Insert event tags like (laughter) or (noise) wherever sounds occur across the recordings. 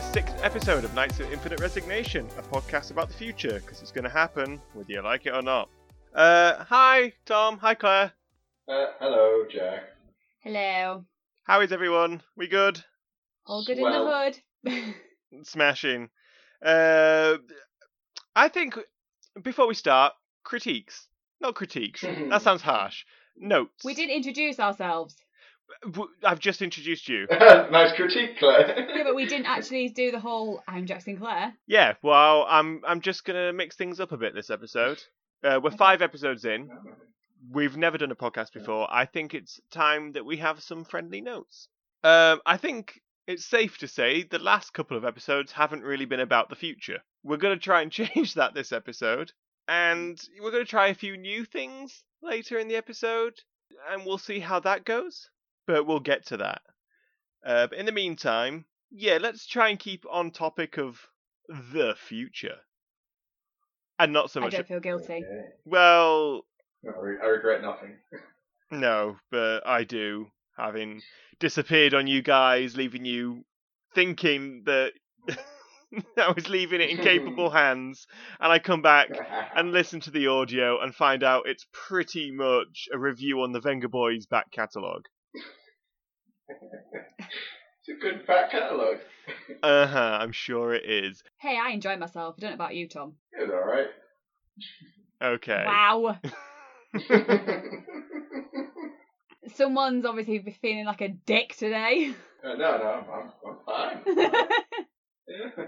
everyone. The sixth episode of Knights of Infinite Resignation, a podcast about the future, because it's going to happen, whether you like it or not. Uh, hi, Tom. Hi, Claire. Uh, hello, Jack. Hello. How is everyone? We good? All good Well- in the hood. (laughs) Smashing. Uh, I think before we start, critiques. Not critiques. (laughs) that sounds harsh. Notes. we didn't introduce ourselves. W- I've just introduced you. (laughs) nice critique, Claire. (laughs) Yeah, but we didn't actually do the whole I'm Jack Sinclair. Yeah. Well, I'm I'm just gonna mix things up a bit this episode. Uh, we're five episodes in. We've never done a podcast before. I think it's time that we have some friendly notes. Um, I think it's safe to say the last couple of episodes haven't really been about the future. We're going to try and (laughs) change that this episode, and we're going to try a few new things later in the episode, and we'll see how that goes. But we'll get to that. Uh, but in the meantime, yeah, let's try and keep on topic of the future, and not so much. I don't feel guilty. Okay. Well, No, I I regret nothing. (laughs) No, but I do, having disappeared on you guys, leaving you thinking that (laughs) I was leaving it in capable (laughs) hands, and I come back and listen to the audio and find out it's pretty much a review on the Vengaboys back catalogue. It's a good back catalogue. (laughs) Uh huh, I'm sure it is. Hey, I enjoy myself. I don't know about you, Tom. It's alright. Okay. Wow. (laughs) (laughs) Someone's obviously be feeling like a dick today. Uh, no, no, I'm, I'm, I'm fine. Yeah.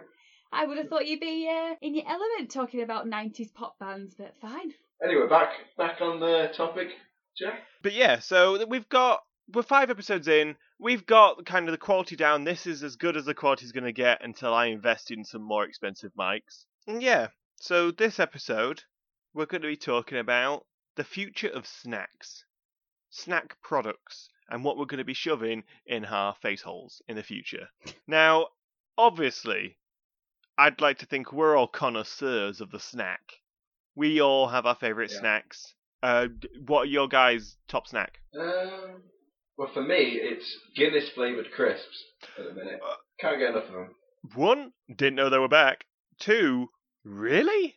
I would have thought you'd be uh, in your element talking about 90s pop bands, but fine. Anyway, back back on the topic, Jack. But yeah, so we've got we're five episodes in. We've got kind of the quality down. This is as good as the quality's going to get until I invest in some more expensive mics. And yeah, so this episode we're going to be talking about the future of snacks, snack products, and what we're going to be shoving in our face holes in the future. (laughs) Now, obviously, I'd like to think we're all connoisseurs of the snack. We all have our favourite Yeah. snacks. Uh, what are your guys' top snack? Um, well, for me, it's Guinness flavoured crisps at the minute. Uh, Can't get enough of them. One, didn't know they were back. Two, really?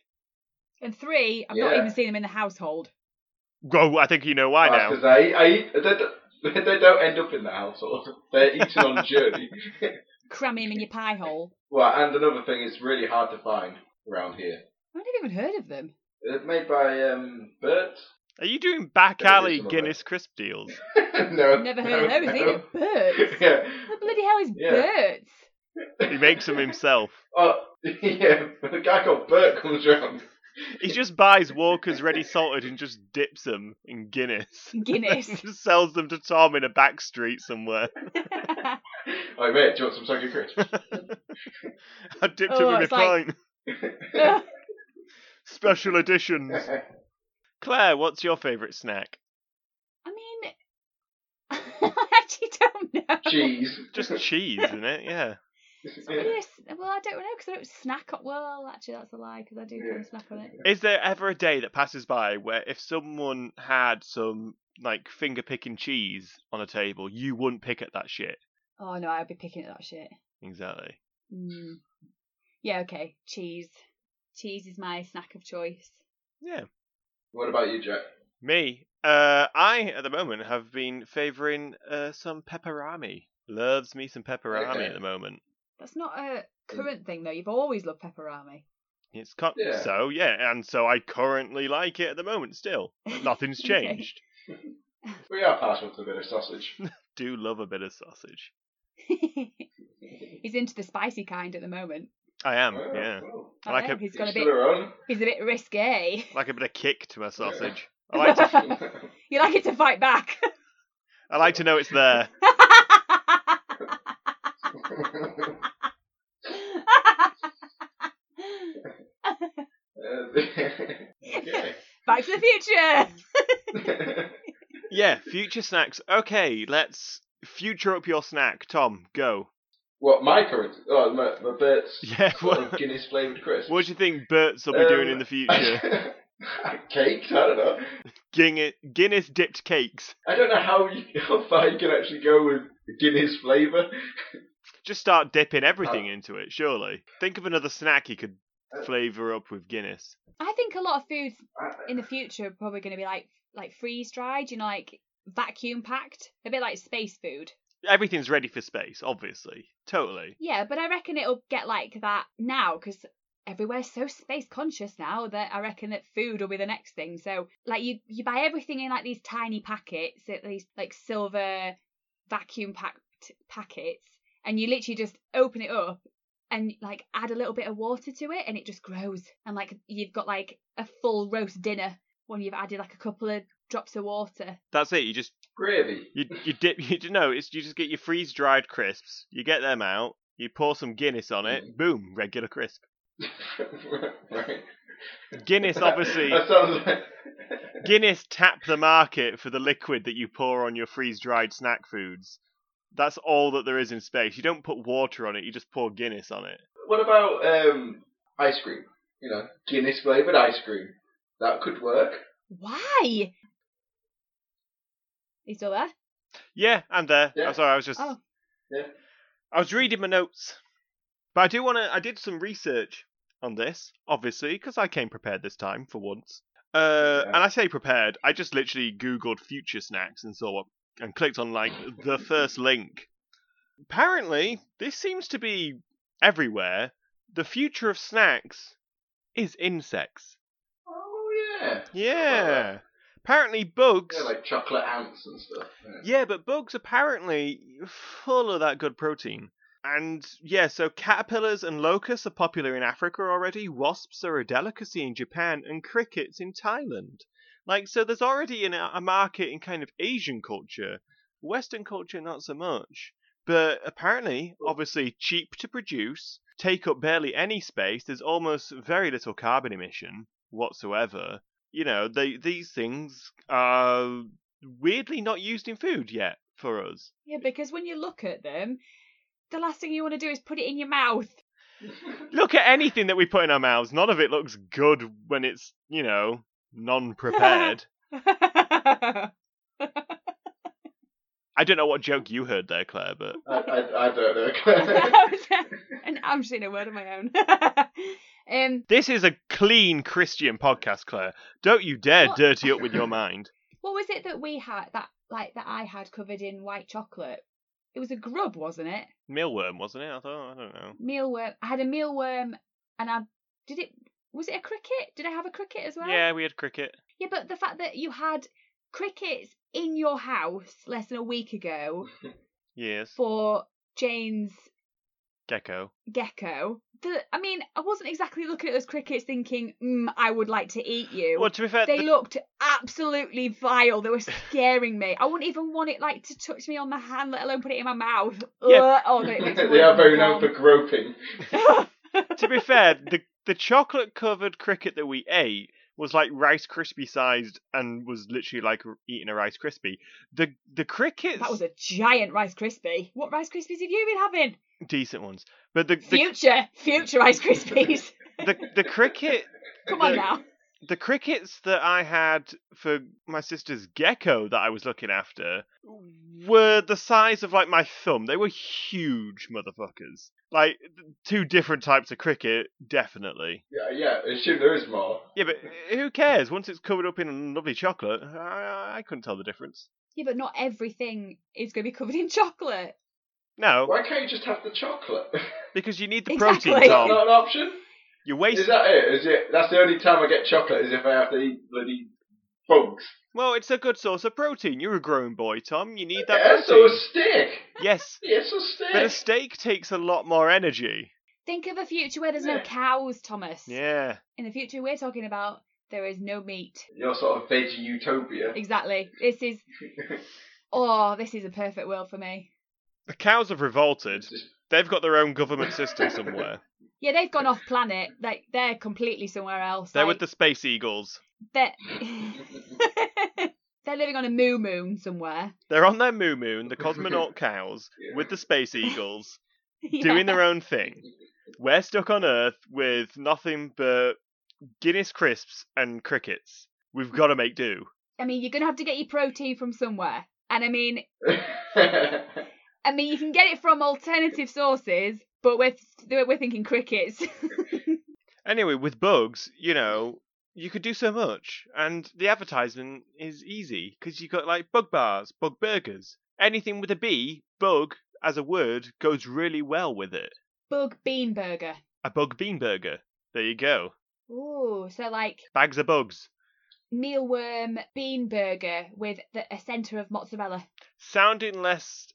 And three, I've not Yeah. even seen them in the household. Oh, I think you know why now. Because I, I eat, they, don't- they don't end up in the household. (laughs) They're eaten on journey. (laughs) Cramming them in your pie hole. well, and another thing, it's really hard to find around here. I've never even heard of them. It's made by um, Bert. Are you doing back Yeah, alley some of Guinness crisp deals? (laughs) no, I've never heard no, of those no. either. Birds? yeah. What the bloody hell is Yeah. birds? He makes them himself. (laughs) Oh, yeah. A guy called Bert comes round. He just buys Walker's ready salted and just dips them in Guinness. Guinness. (laughs) just sells them to Tom in a back street somewhere. Hey mate, do you want some soggy crisps? I dipped Oh, him in a it's like- pint. Special editions. Claire, what's your favourite snack? I mean, (laughs) I actually don't know. Cheese. Just (laughs) cheese, isn't it? Yeah. Yes. Well, I don't know because I don't snack on. Well, actually, that's a lie because I do kind of snack on it. Is there ever a day that passes by where if someone had some like finger picking cheese on a table, you wouldn't pick at that shit? Oh no, I'd be picking at that shit. Exactly. Mm. Yeah. Okay. Cheese. Cheese is my snack of choice. Yeah. What about you, Jack? Me, uh, I at the moment have been favouring uh, some Peperami. Loves me some Peperami Okay. at the moment. That's not a current thing though. You've always loved Peperami. It's con- Yeah. so yeah, and so I currently like it at the moment. Still, (laughs) nothing's changed. (laughs) We are partial to a bit of sausage. (laughs) Do love a bit of sausage. He's into the spicy kind at the moment. I am, Oh, yeah. cool. I like know, a- he's got a bit. to their. He's a bit risque. Like a bit of kick to my sausage. (laughs) I like to. (laughs) you like it to fight back. (laughs) I like to know it's there. Okay. Back to the future. Yeah, future snacks. Okay, let's future up your snack. Tom, go. What, my current? Oh, my, my Bert's (laughs) Yeah, sort what, of Guinness flavoured crisp. what do you think Bert's will be doing Um, in the future? (laughs) Cakes? I don't know. Guinness, Guinness dipped cakes. I don't know how you, (laughs) how far you can actually go with Guinness flavour. Just start dipping everything Oh. into it, surely. Think of another snack you could Uh, flavour up with Guinness. I think a lot of foods in the future are probably going to be like like freeze dried, you know, like vacuum packed, a bit like space food. Everything's ready for space, obviously. Totally. Yeah, but I reckon it'll get like that now because everywhere's so space conscious now that I reckon that food will be the next thing. So like you you buy everything in like these tiny packets, at these like silver vacuum packed packets, and you literally just open it up and like add a little bit of water to it and it just grows and like you've got like a full roast dinner when you've added like a couple of drops of water. That's it. You just Gravy. you you dip. (laughs) You know, it's you just get your freeze dried crisps. You get them out. You pour some Guinness on it. Mm. Boom, regular crisp. (laughs) right. Guinness, obviously. (laughs) That sounds like. Guinness tap the market for the liquid that you pour on your freeze dried snack foods. That's all that there is in space. You don't put water on it. You just pour Guinness on it. What about um, ice cream? You know, Guinness flavoured ice cream. That could work. Why? Are you still there? Yeah, I'm there. Yeah. I'm sorry. I was just. Oh. Yeah. I was reading my notes, but I do want to. I did some research on this, obviously, because I came prepared this time for once. Uh, Yeah. and I say prepared. I just literally googled future snacks and saw what, and clicked on like the first link. Apparently, this seems to be everywhere. The future of snacks is insects. Oh yeah. Yeah. Apparently, bugs. Yeah, like chocolate ants and stuff. Yeah. Yeah, but bugs apparently full of that good protein. And yeah, so caterpillars and locusts are popular in Africa already. Wasps are a delicacy in Japan, and crickets in Thailand. Like, so there's already an, a market in kind of Asian culture. Western culture, not so much. But apparently, obviously, cheap to produce, take up barely any space. There's almost very little carbon emission whatsoever. You know, they these things are weirdly not used in food yet for us. Yeah, because when you look at them, the last thing you want to do is put it in your mouth. Look at anything that we put in our mouths. None of it looks good when it's, you know, non-prepared. (laughs) I don't know what joke you heard there, Claire, but I, I, I don't know. (laughs) (laughs) and I'm saying a word of my own. Um, this is a clean Christian podcast, Claire. Don't you dare What? dirty up with your mind. (laughs) what was it that we had that like that I had covered in white chocolate? It was a grub, wasn't it? Mealworm, wasn't it? I thought. I don't know. Mealworm. I had a mealworm, and I did it. Was it a cricket? Did I have a cricket as well? Yeah, we had cricket. Yeah, but the fact that you had crickets in your house less than a week ago (laughs) Yes. for Jane's Gecko. gecko. The, I mean, I wasn't exactly looking at those crickets thinking, mm, I would like to eat you. Well, to be fair, they the- looked absolutely vile. They were scaring me. I wouldn't even want it like to touch me on the hand, let alone put it in my mouth. Yeah. Ugh. Oh, no, it makes they are wanna very known for groping. (laughs) to be fair, the the chocolate covered cricket that we ate was like Rice Krispie sized and was literally like eating a Rice Krispie. The the crickets that was a giant Rice Krispie. What Rice Krispies have you been having? decent ones, but the the, Future, future Rice Krispies. the the cricket (laughs) Come on the- now. the crickets that I had for my sister's gecko that I was looking after were the size of like my thumb. They were huge motherfuckers. Like two different types of cricket, definitely. Yeah, yeah. Assume there is more. Yeah, but uh, who cares? Once it's covered up in lovely chocolate, I, I couldn't tell the difference. Yeah, but not everything is going to be covered in chocolate. No, Why can't you just have the chocolate? (laughs) because you need the Exactly. protein, that Tom. not an option? You're Is that it? Is it? That's the only time I get chocolate is if I have to eat bloody bugs. Well, it's a good source of protein. You're a grown boy, Tom. You need that Yeah, so a protein. steak. Yes, Yes, a steak. but a steak takes a lot more energy. Think of a future where there's no cows, Thomas. Yeah. In the future we're talking about, there is no meat. Your sort of veggie utopia. Exactly. This is (laughs) oh, this is a perfect world for me. The cows have revolted. They've got their own government system somewhere. (laughs) Yeah, they've gone off planet. Like they're completely somewhere else. They're like, with the space eagles. they're (laughs) they're living on a moo moon somewhere. They're on their moo moon, the (laughs) cosmonaut cows, with the space eagles, (laughs) doing their own thing. We're stuck on Earth with nothing but Guinness crisps and crickets. We've got to make do. I mean, you're gonna have to get your protein from somewhere. And I mean, (laughs) I mean, you can get it from alternative sources, but we're we're thinking crickets. Anyway, with bugs, you know, you could do so much, and the advertisement is easy because you got like bug bars, bug burgers, anything with a B, bug as a word goes really well with it. Bug bean burger. A bug bean burger. There you go. Ooh, so like Bags of bugs. mealworm bean burger with the, a centre of mozzarella. Sounding less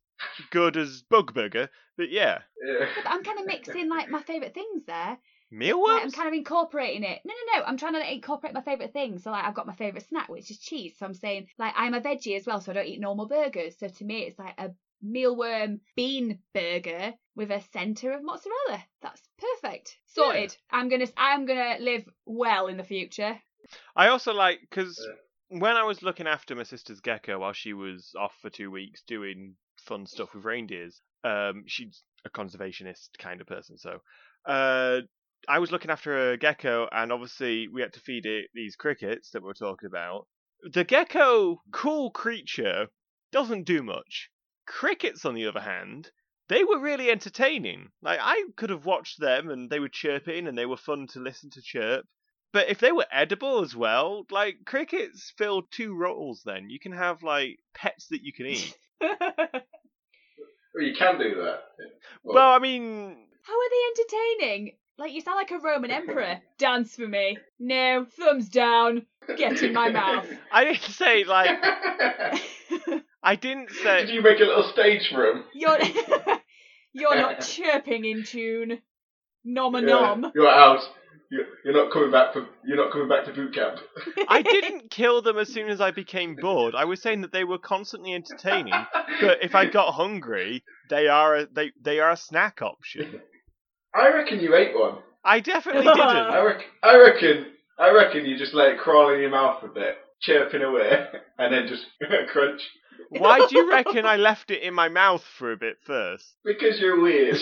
good as bug burger, but yeah. Yeah. Yeah, but I'm kind of mixing like my favourite things there. Like, Mealworms? I'm kind of incorporating it. No, no, no. I'm trying to incorporate my favourite thing. So like I've got my favourite snack, which is cheese. So I'm saying like I'm a veggie as well, so I don't eat normal burgers. So to me, it's like a mealworm bean burger with a centre of mozzarella. That's perfect. Sorted. I'm gonna I'm gonna live well in the future. I also like because when I was looking after my sister's gecko while she was off for two weeks doing fun stuff with reindeers, um, she's a conservationist kind of person, so uh, I was looking after a gecko, and obviously we had to feed it these crickets that we we're talking about. The gecko, cool creature, doesn't do much. Crickets, on the other hand, they were really entertaining. Like I could have watched them, and they were chirping, and they were fun to listen to chirp. But if they were edible as well, like crickets fill two roles. Then you can have like pets that you can eat. (laughs) Well, you can do that. well, I mean, How are they entertaining? Like you sound like a Roman emperor. Dance for me. No, thumbs down. Get in my mouth. (laughs) I didn't say like (laughs) I didn't say. Did you make a little stage for him? You're (laughs) you're not chirping in tune. Nom a Yeah, nom. You're out. You're, you're not coming back for. You're not coming back to boot camp. I didn't kill them as soon as I became bored. I was saying that they were constantly entertaining, but if I got hungry, they are a, they they are a snack option. I reckon you ate one. I definitely (laughs) didn't. I, reckon. I reckon. I reckon you just let it crawl in your mouth a bit, chirping away, (laughs) and then just (laughs) crunch. Why do you reckon I left it in my mouth for a bit first? Because you're weird.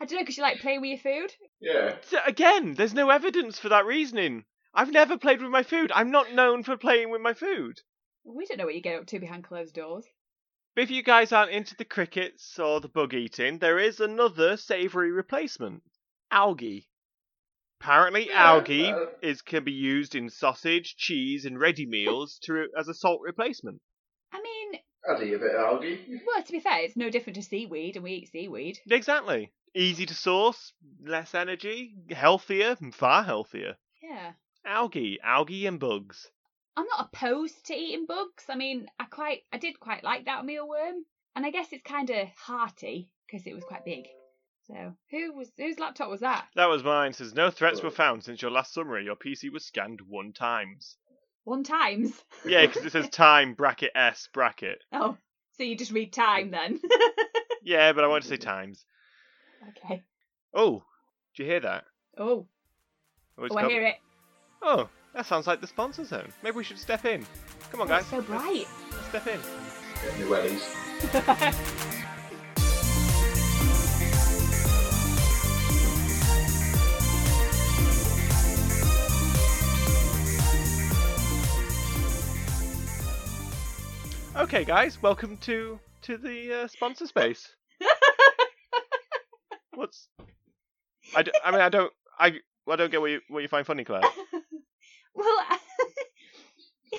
I don't know because you like playing with your food. yeah. So again, there's no evidence for that reasoning. I've never played with my food. I'm not known for playing with my food. We don't know what you get up to behind closed doors. But if you guys aren't into the crickets or the bug eating, there is another savoury replacement algae. Apparently, Yeah, algae uh, is can be used in sausage, cheese, and ready meals to as a salt replacement. I mean, I'd eat a bit of algae. well, to be fair, it's no different to seaweed, and we eat seaweed. Exactly. Easy to source, less energy, healthier, far healthier. Yeah. Algae, algae and bugs. I'm not opposed to eating bugs. I mean, I quite, I did quite like that mealworm, and I guess it's kind of hearty because it was quite big. So, who was whose laptop was that? That was mine. Says no threats were found since your last summary. Your PC was scanned one times. One times. (laughs) Yeah, because it says time bracket s bracket. (laughs) oh, so you just read time then? (laughs) Yeah, but I want to say times. okay. Oh, do you hear that? Oh, Oh, oh, I hear it. Oh, that sounds like the sponsor zone. Maybe we should step in. Come on, Oh, guys. it's so bright. Let's step in. Get me wellies. (laughs) Okay, guys, welcome to to the uh, sponsor space. (laughs) What's? I, d- I mean, I don't. I I don't get what you what you find funny, Claire. (laughs) well, I, (laughs)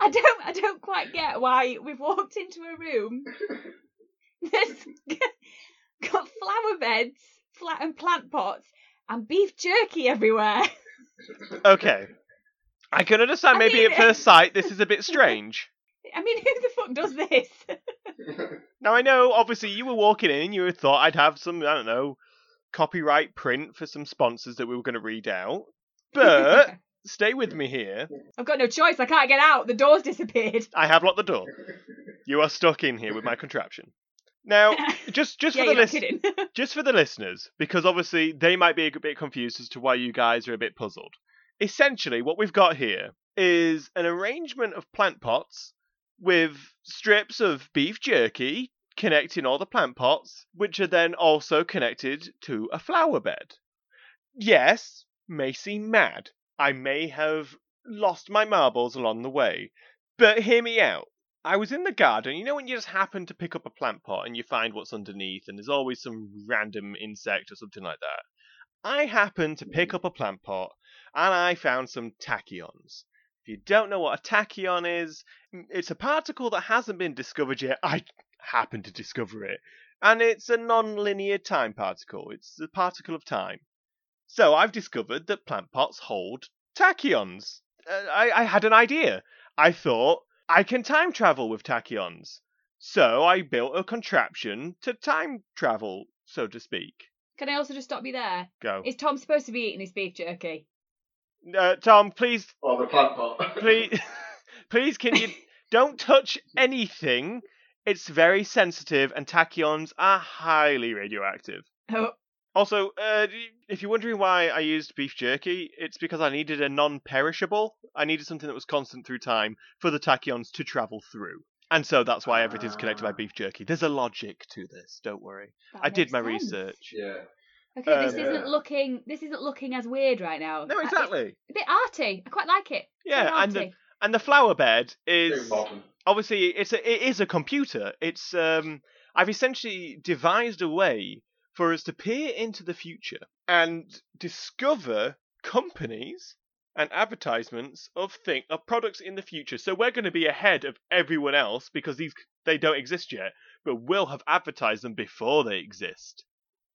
I don't, I don't quite get why we've walked into a room that's (laughs) got flower beds, flat and plant pots, and beef jerky everywhere. Okay, I can understand. I Maybe mean- at first sight, this is a bit strange. (laughs) I mean, who the fuck does this? Now I know, obviously, you were walking in, you thought I'd have some, I don't know, copyright print for some sponsors that we were going to read out. But stay with me here. I've got no choice. I can't get out. The door's disappeared. I have locked the door. You are stuck in here with my contraption. Now, (laughs) just just yeah, for the you're not list, kidding. (laughs) just for the listeners, because obviously they might be a bit confused as to why you guys are a bit puzzled. Essentially, what we've got here is an arrangement of plant pots with strips of beef jerky connecting all the plant pots, which are then also connected to a flower bed. Yes, may seem mad. I may have lost my marbles along the way, but hear me out. I was in the garden. You know when you just happen to pick up a plant pot and you find what's underneath, and there's always some random insect or something like that. I happened to pick up a plant pot and I found some tachyons. If you don't know what a tachyon is, it's a particle that hasn't been discovered yet. I happened to discover it. And it's a non linear time particle, it's a particle of time. So I've discovered that plant pots hold tachyons. Uh, I, I had an idea. I thought I can time travel with tachyons. So I built a contraption to time travel, so to speak. Can I also just stop you there? Go. Is Tom supposed to be eating his beef jerky? Uh, Tom, please, Or the plant pot. (laughs) please, please, can you don't touch anything? It's very sensitive, and tachyons are highly radioactive. Oh, Also, uh, if you're wondering why I used beef jerky, it's because I needed a non-perishable. I needed something that was constant through time for the tachyons to travel through. And so that's why everything's connected by beef jerky. There's a logic to this, don't worry. that I did makes my sense. research. yeah. Okay, this Um, isn't Yeah. looking. This isn't looking as weird right now. No, Uh, it's exactly. a bit arty. I quite like it. It's Yeah, and the arty. and the flower bed Very is modern. obviously it's a it is a computer. It's um I've essentially devised a way for us to peer into the future and discover companies and advertisements of thing of products in the future. So we're going to be ahead of everyone else because these they don't exist yet, but we'll have advertised them before they exist.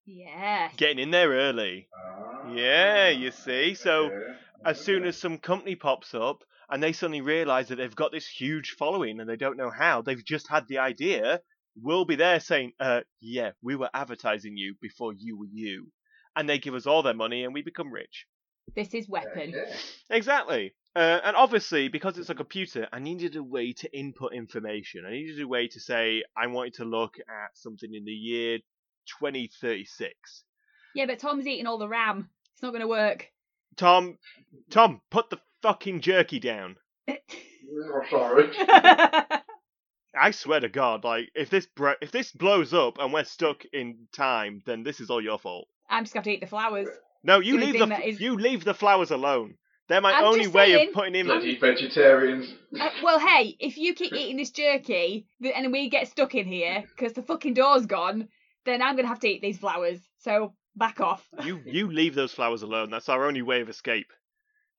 Yes. Getting in there early. Ah, Yeah, you see. So okay, as soon as some company pops up and they suddenly realize that they've got this huge following and they don't know how, they've just had the idea, we'll be there saying, uh, yeah, we were advertising you before you were you. And they give us all their money and we become rich. This is weapon. Exactly. Uh, and obviously, because it's a computer, I needed a way to input information. I needed a way to say, I wanted to look at something in the year 2036. Yeah, but Tom's eating all the ram. It's not going to work. Tom, Tom, put the fucking jerky down. (laughs) Oh, sorry. (laughs) I swear to God, like if this bre- if this blows up and we're stuck in time, then this is all your fault. I'm just going to eat the flowers. No, you The leave the thing f- that is- you leave the flowers alone. They're my I'm only way saying, of putting in. Bloody vegetarians. Uh, well, hey, if you keep (laughs) eating this jerky and we get stuck in here because the fucking door's gone, then I'm going to have to eat these flowers. So back off. You you leave those flowers alone. That's our only way of escape.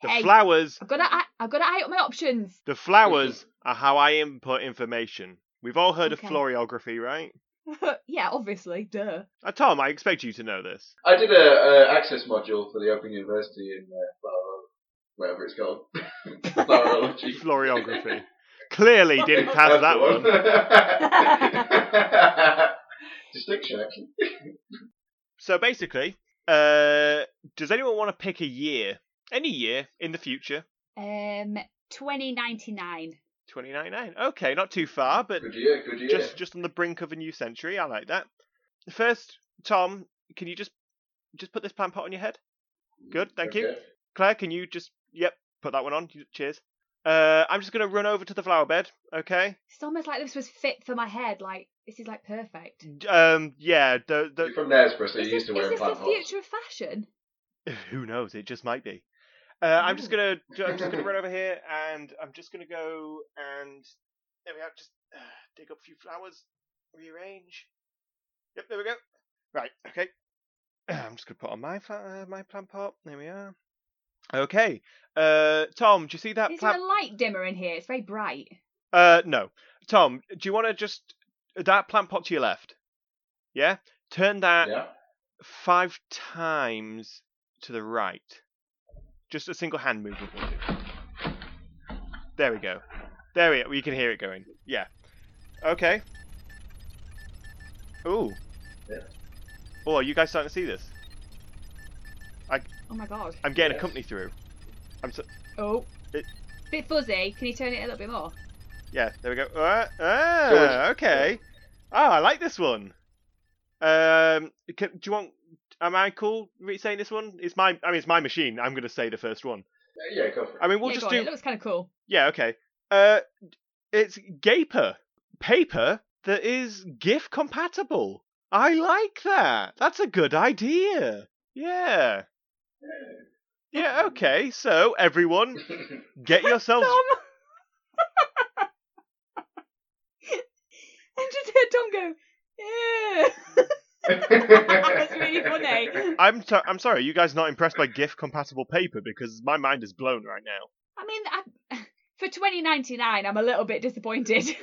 The Hey. flowers, I've got to. I- I've got to eye up my options. the flowers are how I input information. We've all heard Okay. of florography, right? (laughs) yeah, obviously, duh. Uh, Tom, I expect you to know this. I did a, a access module for the Open University in uh, flower, whatever it's called, (laughs) flowerology. Florography. Clearly (laughs) didn't pass that one. one. Distinction, actually. So basically, uh, does anyone want to pick a year, any year in the future? Um, 2099. 2099. Okay, not too far, but Good year, good year. just just on the brink of a new century. I like that. First, Tom, can you just just put this plant pot on your head? Good, thank you. Claire, can you just yep, put that one on. Cheers. Uh, I'm just gonna run over to the flower bed. Okay. It's almost like this was fit for my head. Like this is like perfect. Um, yeah. The You're from Knaresborough, so is you're this, used to is this the pots. future of fashion? (laughs) who knows? It just might be. Uh, I'm just gonna I'm just gonna run (laughs) over here and I'm just gonna go and there we are. Just uh, dig up a few flowers, rearrange. Yep, there we go. Right, okay. (clears throat) I'm just gonna put on my fla- uh, my plant pot. There we are. Okay. Uh, Tom, do you see that Is there a light dimmer in here? It's very bright. Uh, no. Tom, do you want to just that plant pot to your left? Yeah. Turn that Yeah. five times to the right. Just a single hand movement will do. There we go. There we go. You can hear it going. Yeah. Okay. Ooh. Yeah. Oh, are you guys starting to see this? I. Oh my god. I'm getting a company through. I'm so, Oh. It- Bit fuzzy. Can you turn it a little bit more? yeah. There we go. Ah, ah Good. okay. Oh, I like this one. Um, can, do you want? Am I cool saying this one? It's my, I mean, it's my machine. I'm gonna say the first one. Yeah, go I mean, we'll yeah, just do. On. It looks kind of cool. Yeah. Okay. Uh, it's Gaper paper that is GIF compatible. I like that. That's a good idea. Yeah. Yeah. Okay. So everyone, get (laughs) yourselves. Tom. (laughs) and just hear Tom go. Yeah. (laughs) That's really funny. I'm so- I'm sorry. Are you guys not impressed by GIF compatible paper because my mind is blown right now. I mean, I, (laughs) for 2099, I'm a little bit disappointed. (laughs)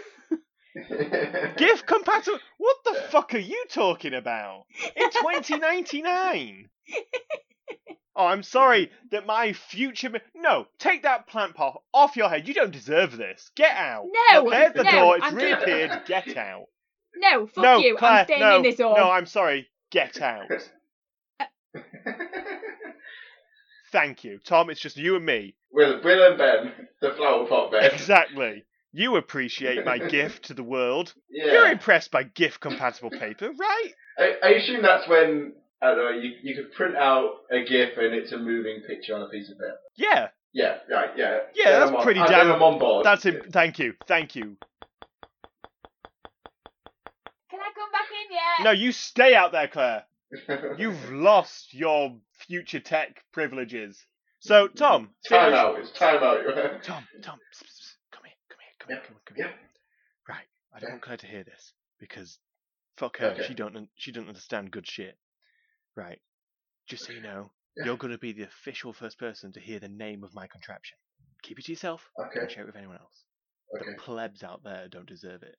GIF compatible? What the fuck are you talking about? In 2099? (laughs) Oh, I'm sorry that my future. mi- No, take that plant pot off your head. You don't deserve this. Get out. No, There's the no, door. It's I'm- reappeared. Get out. No, fuck no, you. Claire, I'm staying no, in this all. No, I'm sorry. Get out. Thank you, Tom. It's just you and me. Will, Will and Ben, the flower pot Ben. Exactly. You appreciate my (laughs) gift to the world. Yeah. You're impressed by GIF compatible paper, right? I, I assume that's when I don't know. You you could print out a GIF and it's a moving picture on a piece of paper. Yeah. Yeah, right, yeah. Yeah, Then that's I'm pretty I- damn- I'm on board. That's it. Thank you. Thank you. No, you stay out there, Claire. (laughs) You've lost your future tech privileges. So, mm-hmm. Tom, time finish- out. It's time out. (laughs) Tom, Tom, psst, psst, psst. come here, come here, come here, Yeah, come here, come here. yeah. Right, I don't want Claire to hear this because fuck her. Okay. She don't. She don't understand good shit. Right, just so you know, you're going to be the official first person to hear the name of my contraption. Keep it to yourself. Okay. Don't share it with anyone else. Okay. The plebs out there don't deserve it.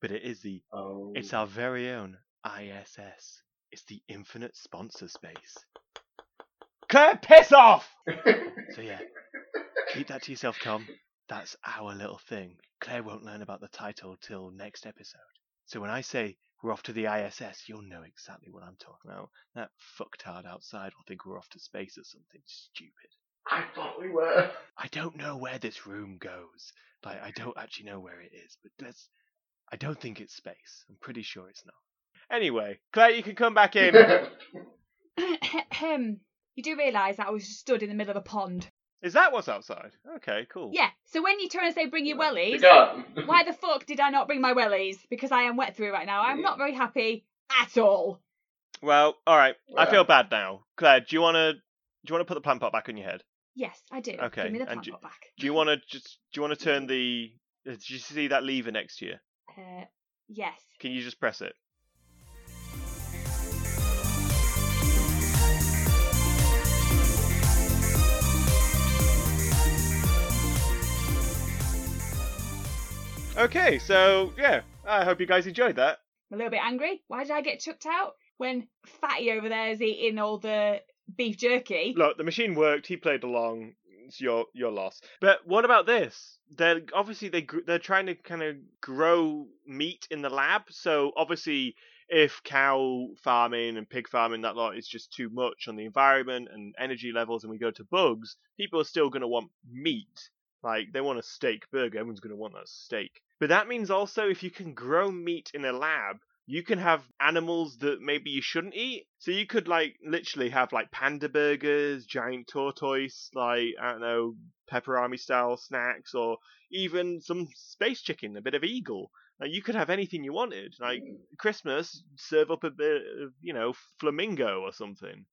But it is the. Oh. It's our very own ISS. It's the infinite sponsor space. Claire, piss off! So yeah, keep that to yourself, Tom. That's our little thing. Claire won't learn about the title till next episode. So when I say we're off to the ISS, you'll know exactly what I'm talking about. That fucktard outside will think we're off to space or something stupid. I thought we were. I don't know where this room goes. Like I don't actually know where it is, but let's. I don't think it's space. I'm pretty sure it's not. Anyway, Claire, you can come back in. Ahem. (laughs) you do realise that I was just stood in the middle of a pond. Is that what's outside? Okay, cool. Yeah, so when you turn and say bring your wellies, garden. (laughs) why the fuck did I not bring my wellies? Because I am wet through right now. I'm not very happy at all. Well, all right. I feel bad now. Claire, do you want to? Do you want to put the plant pot back on your head? Yes, I do. Okay, Give me the and plant you- pot back. Do you want to just? Do you want to turn the? Did you see that lever next to you? Uh, yes. Can you just press it? Okay, so yeah, I hope you guys enjoyed that. I'm a little bit angry. Why did I get chucked out when Fatty over there is eating all the beef jerky? Look, the machine worked. He played along. It's your your loss. But what about this? They're obviously they they're trying to kind of grow meat in the lab. So obviously, if cow farming and pig farming that lot is just too much on the environment and energy levels, and we go to bugs, people are still going to want meat. Like they want a steak burger, everyone's going to want that steak. But that means also if you can grow meat in a lab, you can have animals that maybe you shouldn't eat. So you could like literally have like panda burgers, giant tortoise, like I don't know, Peperami style snacks, or even some space chicken, a bit of eagle. Like you could have anything you wanted. Like hmm. Christmas, serve up a bit of you know flamingo or something.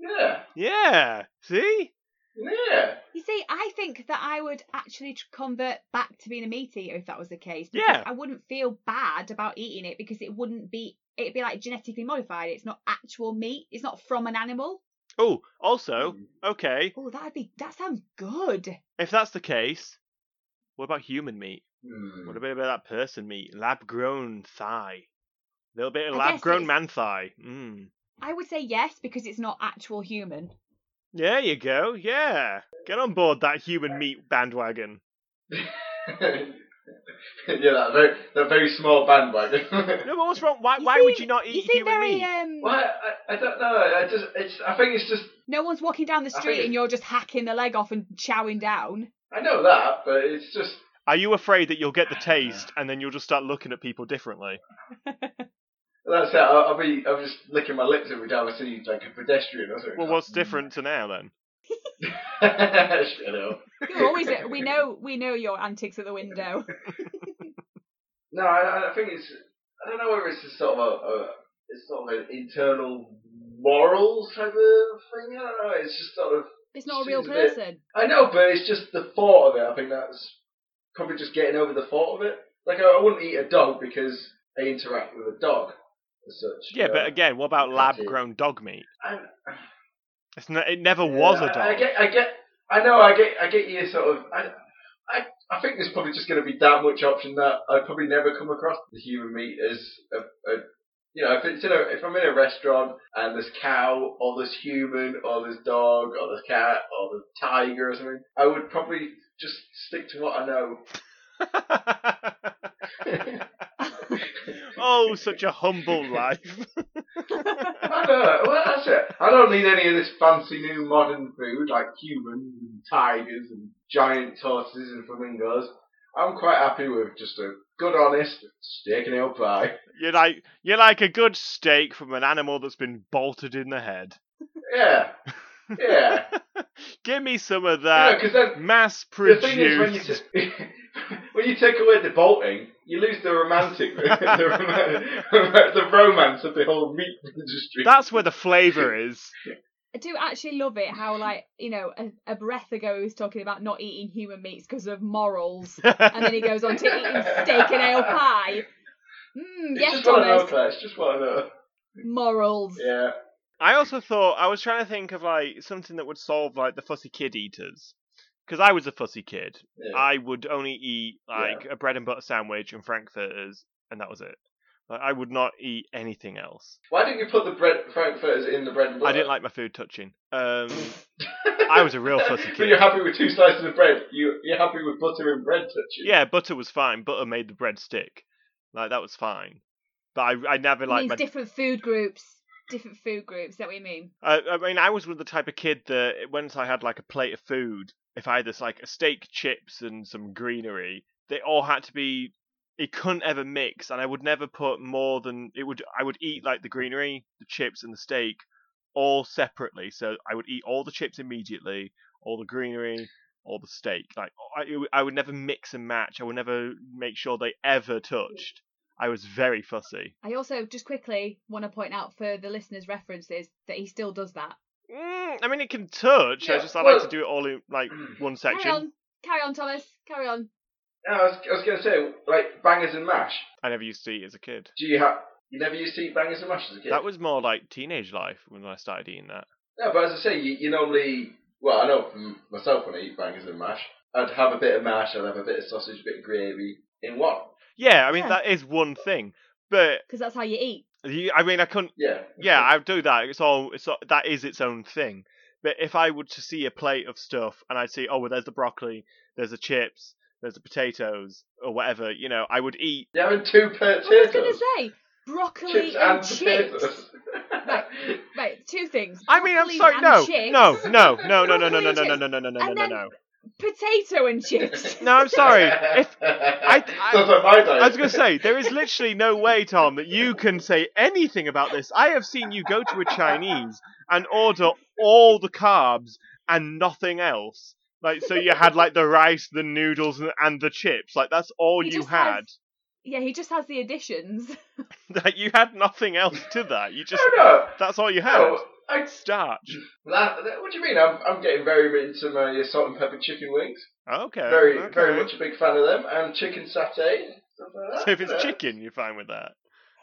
Yeah. Yeah, see? Yeah. You see, I think that I would actually convert back to being a meat eater if that was the case. because Yeah. I wouldn't feel bad about eating it because it wouldn't be. It'd be like genetically modified. It's not actual meat. It's not from an animal. Oh, also, okay, Oh, that'd be. That sounds good. if that's the case, what about human meat? Hmm. What about that person meat? Lab grown thigh. A little bit of I lab grown man thigh. Mm. I would say yes because it's not actual human. There you go. Yeah. Get on board that human meat bandwagon. (laughs) yeah, that very that very small bandwagon. (laughs) No, but what's wrong? Why, You why would seem- you not You eat seem human very meat? um. well, I, I don't know. I just it's I think it's just No one's walking down the I street it's- and you're just hacking the leg off and chowing down. I know that, but it's just Are you afraid that you'll get the taste and then you'll just start looking at people differently? (laughs) that's it. I'll, I'll be I'm just licking my lips every time I see like a pedestrian or something. Well, what's different to now then? (laughs) Shut up. You're always. we know. We know your antics at the window. (laughs) No, I, I think it's. I don't know whether it's a sort of a, a it's sort of an internal morals type of thing. I don't know. It's just sort of. It's not a real Seems a bit- person. I know, but it's just the thought of it. I think that's probably just getting over the thought of it. Like I, I wouldn't eat a dog because I interact with a dog. Such. Yeah, you know. but again, what about lab-grown dog meat? And- It's not, it never was a dog. I, I get, I get, I know, I get, I get you sort of. I, I, I think there's probably just going to be that much option that I'd probably never come across the human meat as a, a you know, if it's in a, if I'm in a restaurant and there's cow or there's human or there's dog or there's cat or there's tiger or something, I would probably just stick to what I know. (laughs) oh, such a humble life. (laughs) I know. Well, that's it. I don't need any of this fancy new modern food like humans and tigers and giant tortoises and flamingos. I'm quite happy with just a good, honest steak and ale pie. You're like you're like a good steak from an animal that's been bolted in the head. Yeah, yeah. (laughs) Give me some of that know, that 'cause then mass the thing is, when you produced. t- (laughs) (laughs) when you take away the bolting, you lose the romantic, (laughs) the, rom- the romance of the whole meat industry. That's where the flavour is. I do actually love it how, like, you know, a, a breath ago he was talking about not eating human meats because of morals, and then he (laughs) goes on to eating steak and ale pie. Mm, it's yes, just what I know, Claire. It's just what I know. Morals. Yeah. I also thought I was trying to think of like something that would solve like the fussy kid eaters. Because I was a fussy kid. yeah. I would only eat like a bread and butter sandwich and frankfurters, and that was it. Like, I would not eat anything else. Why didn't you put the bread frankfurters in the bread and butter? I didn't like my food touching. Um, (laughs) I was a real fussy kid. So you're happy with two slices of bread? You you're happy with butter and bread touching? yeah, butter was fine. Butter made the bread stick. Like that was fine. But I, I never It liked means my. different food groups. Different food groups. Is that what you mean? I, I mean, I was with the type of kid that once I had like a plate of food, if I had this like a steak, chips, and some greenery, they all had to be. It couldn't ever mix, and I would never put more than it would. I would eat like the greenery, the chips, and the steak all separately. So I would eat all the chips immediately, all the greenery, all the steak. Like I, I would never mix and match. I would never make sure they ever touched. I was very fussy. I also just quickly want to point out for the listeners' references that he still does that. Mm, I mean, it can touch. I just I well- like to do it all in like (clears throat) one section. Carry on, carry on, Thomas. Carry on. No, I was, I was going to say, like bangers and mash. I never used to eat as a kid. Do you have? You never used to eat bangers and mash as a kid. That was more like teenage life when I started eating that. No, but as I say, you, you normally. Well, I know from myself when I eat bangers and mash, I'd have a bit of mash, I'd have a bit of sausage, a bit of gravy in one. Yeah, I mean Yeah. that is one thing, but Because that's how you eat. You, I mean I couldn't. Yeah. Yeah, I would do that. It's all. It's all, that is its own thing. But if I were to see a plate of stuff and I'd see, oh, well, there's the broccoli, there's the chips, there's the potatoes, or whatever, you know, I would eat. You're having two I was going to say broccoli Chips and, and chips. potatoes. Right. Right, two things. I mean, I'm sorry, and no, chips, no, no, no, no, no, no, no, Broccoli no, and no, no, no, no, no, and no, then no. Potato and chips. (laughs) No, I'm sorry. If I- (laughs) Sounds like my diet. I was going to say, there is literally no way, Tom, that you can say anything about this. I have seen you go to a Chinese and order all the carbs and nothing else. Like, so you had like the rice, the noodles, and, and the chips. Like, that's all He you had. has- Yeah, he just has the additions. (laughs) Like, you had nothing else to that. You just, no, no, that's all you had. no. I, Starch. that, that, what do you mean? I'm, I'm getting very into my salt and pepper chicken wings. Okay. Very, okay. very much a big fan of them. And chicken satay. Like. So if it's Yeah. chicken, you're fine with that.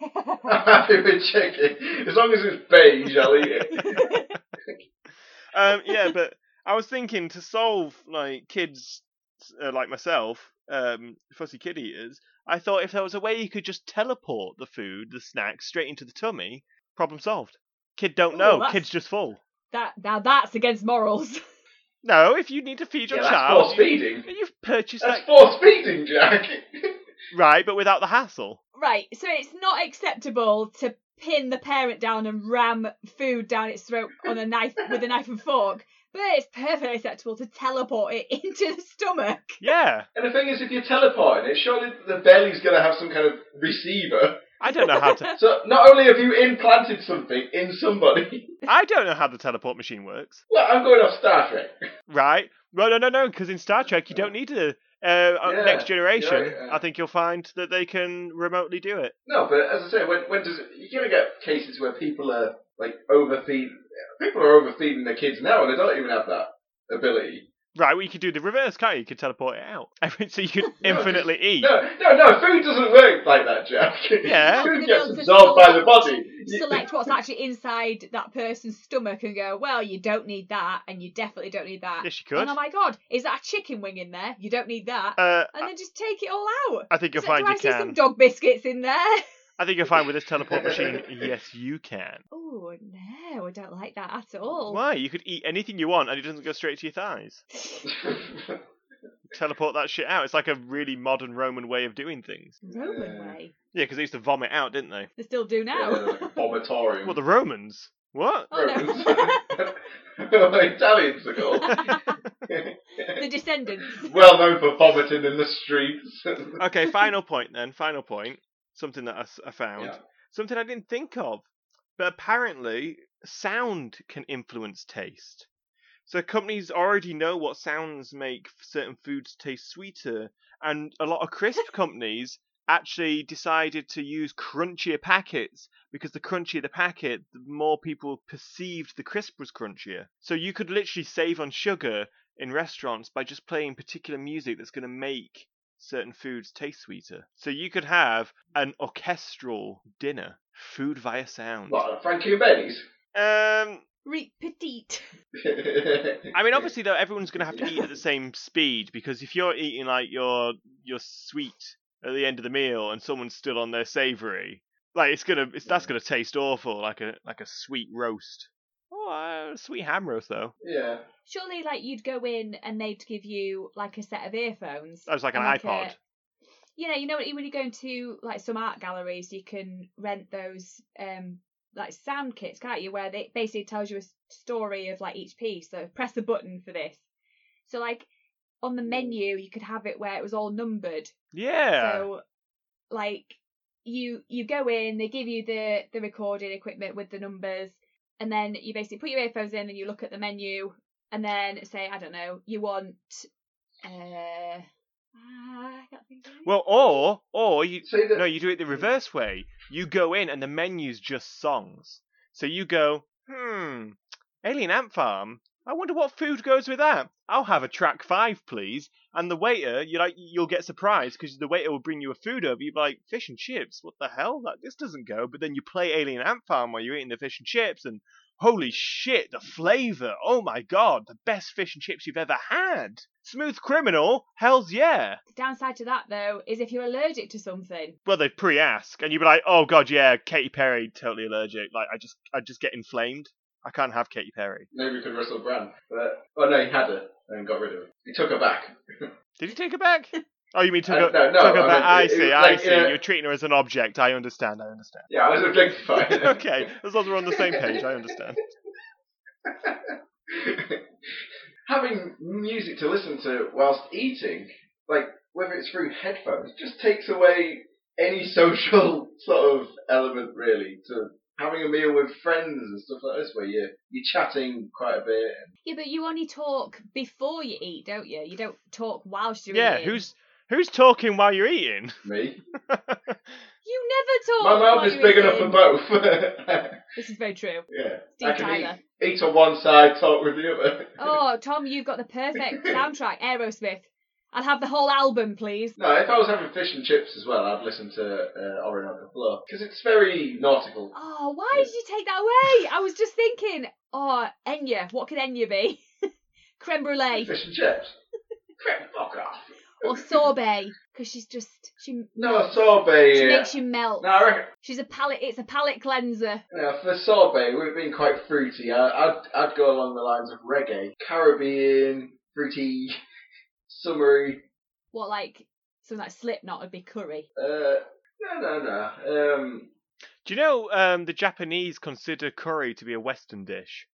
I'm happy with chicken. As long as it's beige, I'll eat it. (laughs) um, yeah, but I was thinking to solve like kids uh, like myself, um, fussy kid eaters. I thought if there was a way you could just teleport the food, the snacks, straight into the tummy, problem solved. Kid don't Ooh, know. that's- Kid's just full. that now that's against morals. (laughs) No, if you need to feed your Yeah, that's child, force you, feeding. you've purchased That's that force feeding, Jack. (laughs) right, but without the hassle. right, so it's not acceptable to pin the parent down and ram food down its throat on a knife (laughs) with a knife and fork, but it's perfectly acceptable to teleport it into the stomach. Yeah, and the thing is, if you're teleporting it, surely the belly's going to have some kind of receiver. I don't know how to. So not only have you implanted something in somebody, (laughs) I don't know how the teleport machine works. well, I'm going off Star Trek. Right? No, no, no, no. Because in Star Trek, you don't need to. Uh, Yeah, next generation, you're yeah. I think you'll find that they can remotely do it. No, but as I say, when when does it, you're going to get cases where people are like overfeed. People are overfeeding their kids now, and they don't even have that ability. Right, well, you could do the reverse, can't you? You could teleport it out. (laughs) so you could (laughs) No, infinitely eat. No, no, no. Food doesn't work like that, Jack. (laughs) Yeah. food gets able absorbed by the body. Select what's actually inside that person's stomach and go, well, you don't need that, and you definitely don't need that. Yes, you could. And oh my god, is that a chicken wing in there? You don't need that. Uh, and then just take it all out. I think you'll So, find do I you see some dog biscuits in there? I think you're fine with this teleport machine, yes, you can. Oh no, I don't like that at all. Why? You could eat anything you want and it doesn't go straight to your thighs. (laughs) Teleport that shit out. It's like a really modern Roman way of doing things. Roman way. Yeah, because they used to vomit out, didn't they? They still do yeah, now. like a vomitorium. Well, the Romans. What? Oh, Romans. no. (laughs) Italians are called. (laughs) the descendants. well known for vomiting in the streets. okay, final point then. Final point. Something that I found. Yeah. Something I didn't think of. But apparently, sound can influence taste. So companies already know what sounds make certain foods taste sweeter, and a lot of crisp (laughs) companies actually decided to use crunchier packets because the crunchier the packet, the more people perceived the crisp was crunchier. So you could literally save on sugar in restaurants by just playing particular music that's going to make certain foods taste sweeter. So you could have an orchestral dinner, food via sound. What, Frankie and Benny's? Um, Re- petite. (laughs) I mean, obviously though, everyone's going to have to eat at the same speed because if you're eating like your your sweet at the end of the meal and someone's still on their savoury, like it's gonna it's, that's gonna taste awful, like a like a sweet roast. Oh, uh, sweet ham roast though. yeah. Surely, like you'd go in and they'd give you like a set of earphones. That was like an and, iPod. a- you know, you know when you go into like some art galleries, you can rent those um like sound kits, can't you? Where they basically tells you a story of like each piece. So press the button for this. So like on the menu, you could have it where it was all numbered. Yeah. So like you you go in, they give you the the recording equipment with the numbers, and then you basically put your earphones in and you look at the menu, and then say I don't know, you want uh. ah, I can't think of it. well, or or you See that? no, you do it the reverse way. You go in and the menu's just songs. So you go, hmm, Alien Ant Farm. I wonder what food goes with that. I'll have a track five, please. And the waiter, you like, you'll get surprised because the waiter will bring you a food over. You'll be like, fish and chips. What the hell? That this doesn't go. But then you play Alien Ant Farm while you're eating the fish and chips, and holy shit, the flavour! Oh my god, the best fish and chips you've ever had. Smooth Criminal, hell's yeah. The downside to that though is if you're allergic to something. Well, they pre-ask, and you'd be like, "Oh God, yeah, Katy Perry, totally allergic. Like, I just, I just get inflamed. I can't have Katy Perry." Maybe we could Russell Brand. But, oh no, he had her and got rid of her. He took her back. (laughs) Did he take her back? Oh, you mean took Uh, her, no, no, took her I back? mean, I see, it- I like, see. uh, You're treating her as an object. I understand. I understand. Yeah, I was objectifying (laughs) okay, as long as we're on the same page, I understand. (laughs) Having music to listen to whilst eating, like whether it's through headphones, just takes away any social sort of element really to having a meal with friends and stuff like this where you're you're chatting quite a bit. Yeah, but you only talk before you eat, don't you? You don't talk whilst you're Yeah, eating. Yeah, who's who's talking while you're eating? Me, (laughs) You never talk. my mouth while is you're big enough for both. (laughs) This is very true. yeah, Steve I can Tyler. eat, eat on one side, talk with the other. Oh, (laughs) Tom, you've got the perfect soundtrack, Aerosmith. I'd have the whole album, please. No, if I was having fish and chips as well, I'd listen to uh, Orinoco Flow because it's very nautical. Oh, why did you take that away? I was just thinking, oh, Enya. What could Enya be? (laughs) Creme brulee Fish and chips. (laughs) Creme, fuck off. or sorbet, because she's just she (laughs) No sorbet. she yeah. makes you melt. No, I reckon. She's a palate. It's a palate cleanser. Know, for sorbet, we've been quite fruity. I, I'd I'd go along the lines of reggae, Caribbean, fruity, summery. What like something like Slipknot would be curry. Uh, no, no, no. Um, Do you know um, the Japanese consider curry to be a Western dish?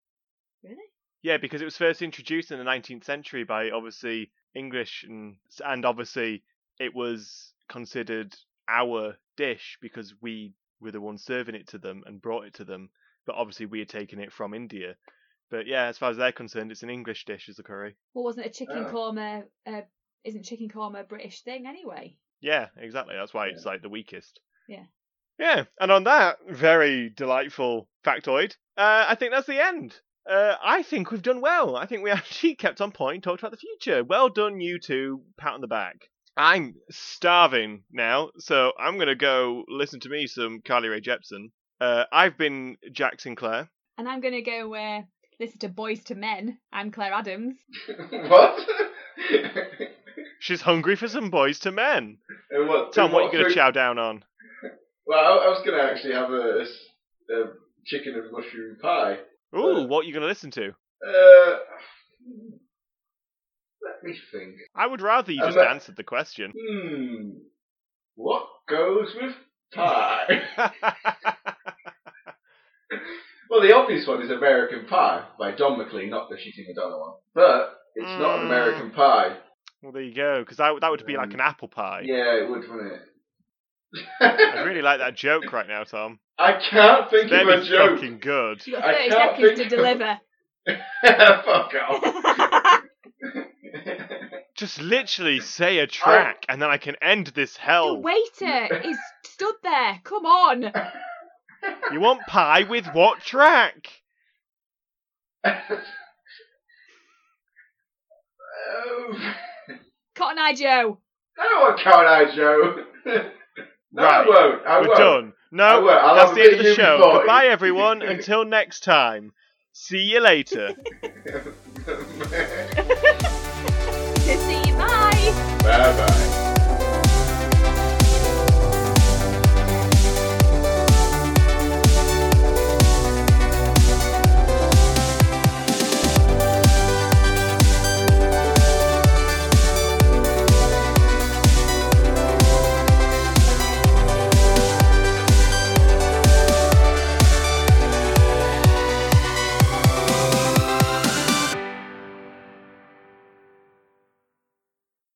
Really? Yeah, because it was first introduced in the 19th century by obviously English and and obviously it was considered our dish because we were the ones serving it to them and brought it to them. But obviously we had taken it from India. But yeah, as far as they're concerned, it's an English dish as a curry. Well, wasn't a chicken Oh. korma? Uh, isn't chicken korma a British thing anyway? Yeah, exactly. That's why it's like the weakest. Yeah. Yeah, and on that very delightful factoid, uh, I think that's the end Uh, I think we've done well. I think we (laughs) actually kept on point, talked about the future. Well done, you two. Pat on the back. I'm starving now, so I'm gonna go listen to me some Carly Rae Jepsen. Uh, I've been Jack Sinclair. And I'm gonna go uh, listen to Boyz II Men. I'm Claire Adams. (laughs) what? She's hungry for some boys to men. And what? Tom, and what are you gonna chow down on? Well, I, I was gonna actually have a chicken and mushroom pie. Ooh, Uh, what are you gonna listen to? Uh, let me think. I would rather you Um, just uh, answered the question. Hmm. What goes with pie? (laughs) (laughs) well, the obvious one is American Pie by Don McLean, not the shitty Madonna one. But it's not an Mm. American Pie. well, there you go, because that, that would be like an apple pie. Yeah, it would, wouldn't it? I really like that joke right now, Tom. (laughs) I can't think It's of very a joke. fucking good. You've got I 30 can't seconds to of- deliver. (laughs) Fuck off. (laughs) Just literally say a track, and then I can end this hell. the waiter is stood there. Come on. You want pie with what track? Um, (laughs) Cotton Eye Joe. I don't want Cotton Eye Joe. (laughs) no, I Right, won't. I We're won't. done. No, that's the end of the show. UB40. Goodbye, everyone. (laughs) Until next time. See you later. See. Bye. bye bye.